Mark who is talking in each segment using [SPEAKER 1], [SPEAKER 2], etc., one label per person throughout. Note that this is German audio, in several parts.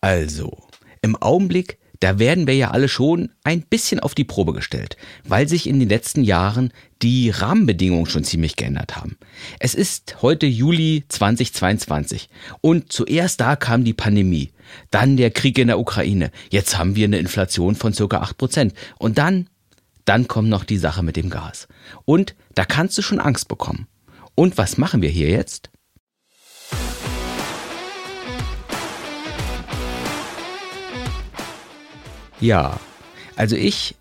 [SPEAKER 1] Also, im Augenblick, da werden wir ja alle schon ein bisschen auf die Probe gestellt, weil sich in den letzten Jahren die Rahmenbedingungen schon ziemlich geändert haben. Es ist heute Juli 2022 und zuerst da kam die Pandemie, dann der Krieg in der Ukraine, jetzt haben wir eine Inflation von circa 8 Prozent und dann, dann kommt noch die Sache mit dem Gas. Und da kannst du schon Angst bekommen. Und was machen wir hier jetzt? Ja, also ich,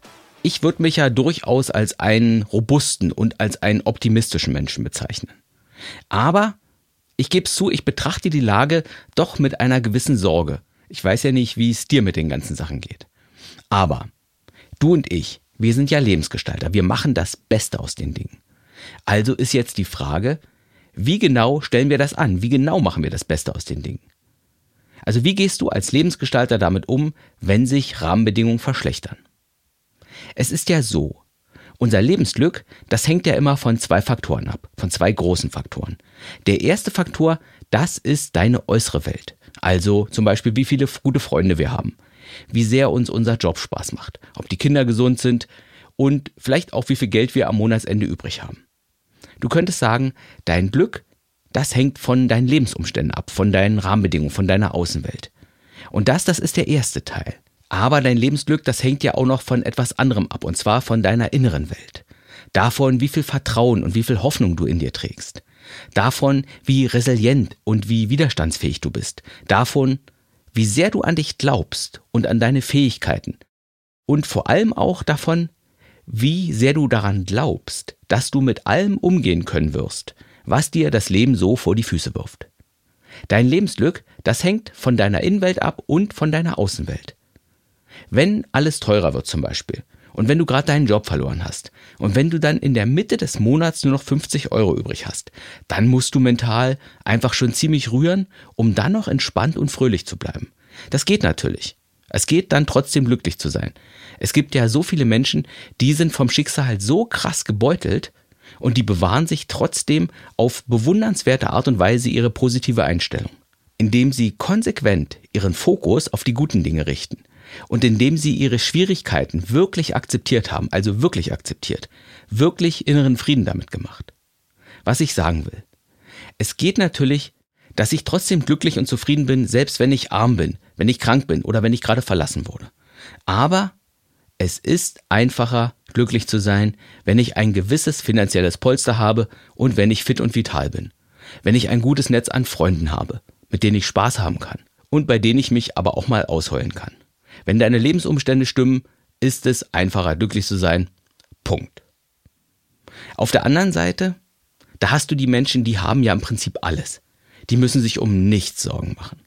[SPEAKER 1] ich würde mich ja durchaus als einen robusten und als einen optimistischen Menschen bezeichnen. Aber ich gebe zu, ich betrachte die Lage doch mit einer gewissen Sorge. Ich weiß ja nicht, wie es dir mit den ganzen Sachen geht. Aber du und ich, wir sind ja Lebensgestalter. Wir machen das Beste aus den Dingen. Also ist jetzt die Frage, wie genau stellen wir das an? Wie genau machen wir das Beste aus den Dingen? Also wie gehst du als Lebensgestalter damit um, wenn sich Rahmenbedingungen verschlechtern? Es ist ja so, unser Lebensglück, das hängt ja immer von zwei Faktoren ab, von zwei großen Faktoren. Der erste Faktor, das ist deine äußere Welt. Also zum Beispiel, wie viele gute Freunde wir haben, wie sehr uns unser Job Spaß macht, ob die Kinder gesund sind und vielleicht auch, wie viel Geld wir am Monatsende übrig haben. Du könntest sagen, dein Glück, das hängt von deinen Lebensumständen ab, von deinen Rahmenbedingungen, von deiner Außenwelt. Und das, das ist der erste Teil. Aber dein Lebensglück, das hängt ja auch noch von etwas anderem ab, und zwar von deiner inneren Welt. Davon, wie viel Vertrauen und wie viel Hoffnung du in dir trägst. Davon, wie resilient und wie widerstandsfähig du bist. Davon, wie sehr du an dich glaubst und an deine Fähigkeiten. Und vor allem auch davon, wie sehr du daran glaubst, dass du mit allem umgehen können wirst, was dir das Leben so vor die Füße wirft. Dein Lebensglück, das hängt von deiner Innenwelt ab und von deiner Außenwelt. Wenn alles teurer wird zum Beispiel und wenn du gerade deinen Job verloren hast und wenn du dann in der Mitte des Monats nur noch 50 Euro übrig hast, dann musst du mental einfach schon ziemlich rühren, um dann noch entspannt und fröhlich zu bleiben. Das geht natürlich. Es geht dann trotzdem glücklich zu sein. Es gibt ja so viele Menschen, die sind vom Schicksal so krass gebeutelt, und die bewahren sich trotzdem auf bewundernswerte Art und Weise ihre positive Einstellung, indem sie konsequent ihren Fokus auf die guten Dinge richten und indem sie ihre Schwierigkeiten wirklich akzeptiert haben, also wirklich akzeptiert, wirklich inneren Frieden damit gemacht. Was ich sagen will. Es geht natürlich, dass ich trotzdem glücklich und zufrieden bin, selbst wenn ich arm bin, wenn ich krank bin oder wenn ich gerade verlassen wurde. Aber es ist einfacher, glücklich zu sein, wenn ich ein gewisses finanzielles Polster habe und wenn ich fit und vital bin. Wenn ich ein gutes Netz an Freunden habe, mit denen ich Spaß haben kann und bei denen ich mich aber auch mal ausheulen kann. Wenn deine Lebensumstände stimmen, ist es einfacher, glücklich zu sein. Punkt. Auf der anderen Seite, da hast du die Menschen, die haben ja im Prinzip alles. Die müssen sich um nichts Sorgen machen.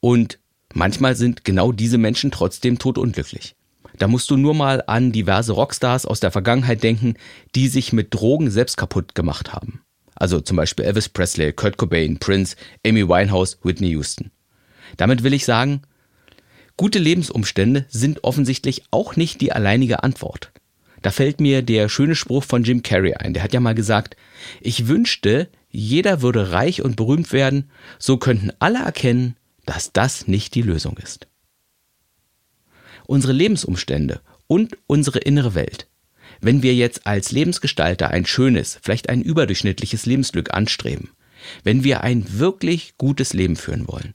[SPEAKER 1] Und manchmal sind genau diese Menschen trotzdem totunglücklich. Da musst du nur mal an diverse Rockstars aus der Vergangenheit denken, die sich mit Drogen selbst kaputt gemacht haben. Also zum Beispiel Elvis Presley, Kurt Cobain, Prince, Amy Winehouse, Whitney Houston. Damit will ich sagen, gute Lebensumstände sind offensichtlich auch nicht die alleinige Antwort. Da fällt mir der schöne Spruch von Jim Carrey ein. Der hat ja mal gesagt, ich wünschte, jeder würde reich und berühmt werden, so könnten alle erkennen, dass das nicht die Lösung ist unsere Lebensumstände und unsere innere Welt. Wenn wir jetzt als Lebensgestalter ein schönes, vielleicht ein überdurchschnittliches Lebensglück anstreben, wenn wir ein wirklich gutes Leben führen wollen,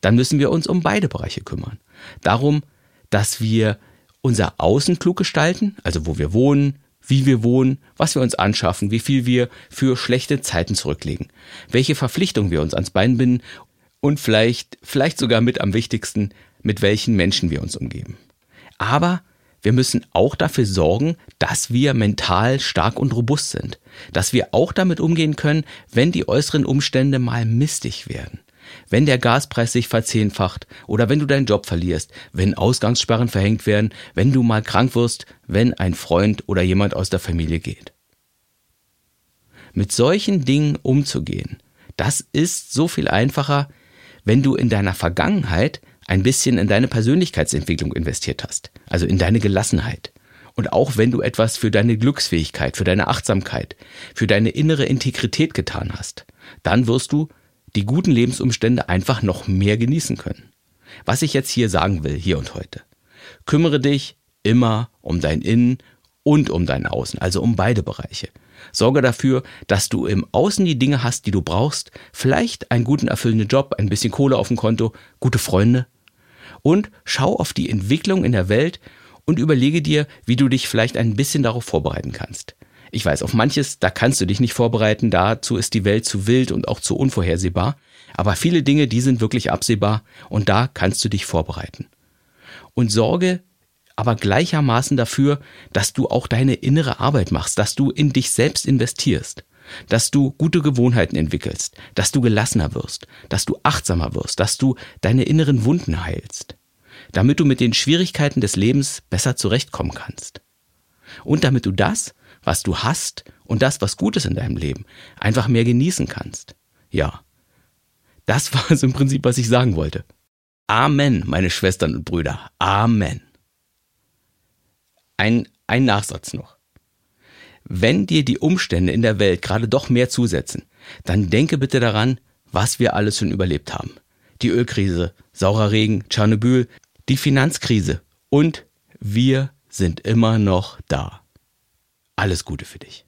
[SPEAKER 1] dann müssen wir uns um beide Bereiche kümmern. Darum, dass wir unser Außen klug gestalten, also wo wir wohnen, wie wir wohnen, was wir uns anschaffen, wie viel wir für schlechte Zeiten zurücklegen, welche Verpflichtungen wir uns ans Bein binden und vielleicht, vielleicht sogar mit am wichtigsten, mit welchen Menschen wir uns umgeben. Aber wir müssen auch dafür sorgen, dass wir mental stark und robust sind. Dass wir auch damit umgehen können, wenn die äußeren Umstände mal mistig werden. Wenn der Gaspreis sich verzehnfacht oder wenn du deinen Job verlierst, wenn Ausgangssperren verhängt werden, wenn du mal krank wirst, wenn ein Freund oder jemand aus der Familie geht. Mit solchen Dingen umzugehen, das ist so viel einfacher, wenn du in deiner Vergangenheit ein bisschen in deine Persönlichkeitsentwicklung investiert hast, also in deine Gelassenheit. Und auch wenn du etwas für deine Glücksfähigkeit, für deine Achtsamkeit, für deine innere Integrität getan hast, dann wirst du die guten Lebensumstände einfach noch mehr genießen können. Was ich jetzt hier sagen will, hier und heute. Kümmere dich immer um dein Innen und um dein Außen, also um beide Bereiche. Sorge dafür, dass du im Außen die Dinge hast, die du brauchst, vielleicht einen guten, erfüllenden Job, ein bisschen Kohle auf dem Konto, gute Freunde. Und schau auf die Entwicklung in der Welt und überlege dir, wie du dich vielleicht ein bisschen darauf vorbereiten kannst. Ich weiß, auf manches, da kannst du dich nicht vorbereiten, dazu ist die Welt zu wild und auch zu unvorhersehbar, aber viele Dinge, die sind wirklich absehbar und da kannst du dich vorbereiten. Und sorge aber gleichermaßen dafür, dass du auch deine innere Arbeit machst, dass du in dich selbst investierst, dass du gute Gewohnheiten entwickelst, dass du gelassener wirst, dass du achtsamer wirst, dass du deine inneren Wunden heilst, damit du mit den Schwierigkeiten des Lebens besser zurechtkommen kannst. Und damit du das, was du hast und das, was Gutes in deinem Leben, einfach mehr genießen kannst. Ja, das war es im Prinzip, was ich sagen wollte. Amen, meine Schwestern und Brüder. Amen. Ein, ein Nachsatz noch. Wenn dir die Umstände in der Welt gerade doch mehr zusetzen, dann denke bitte daran, was wir alles schon überlebt haben. Die Ölkrise, saurer Regen, Tschernobyl, die Finanzkrise und wir sind immer noch da. Alles Gute für dich.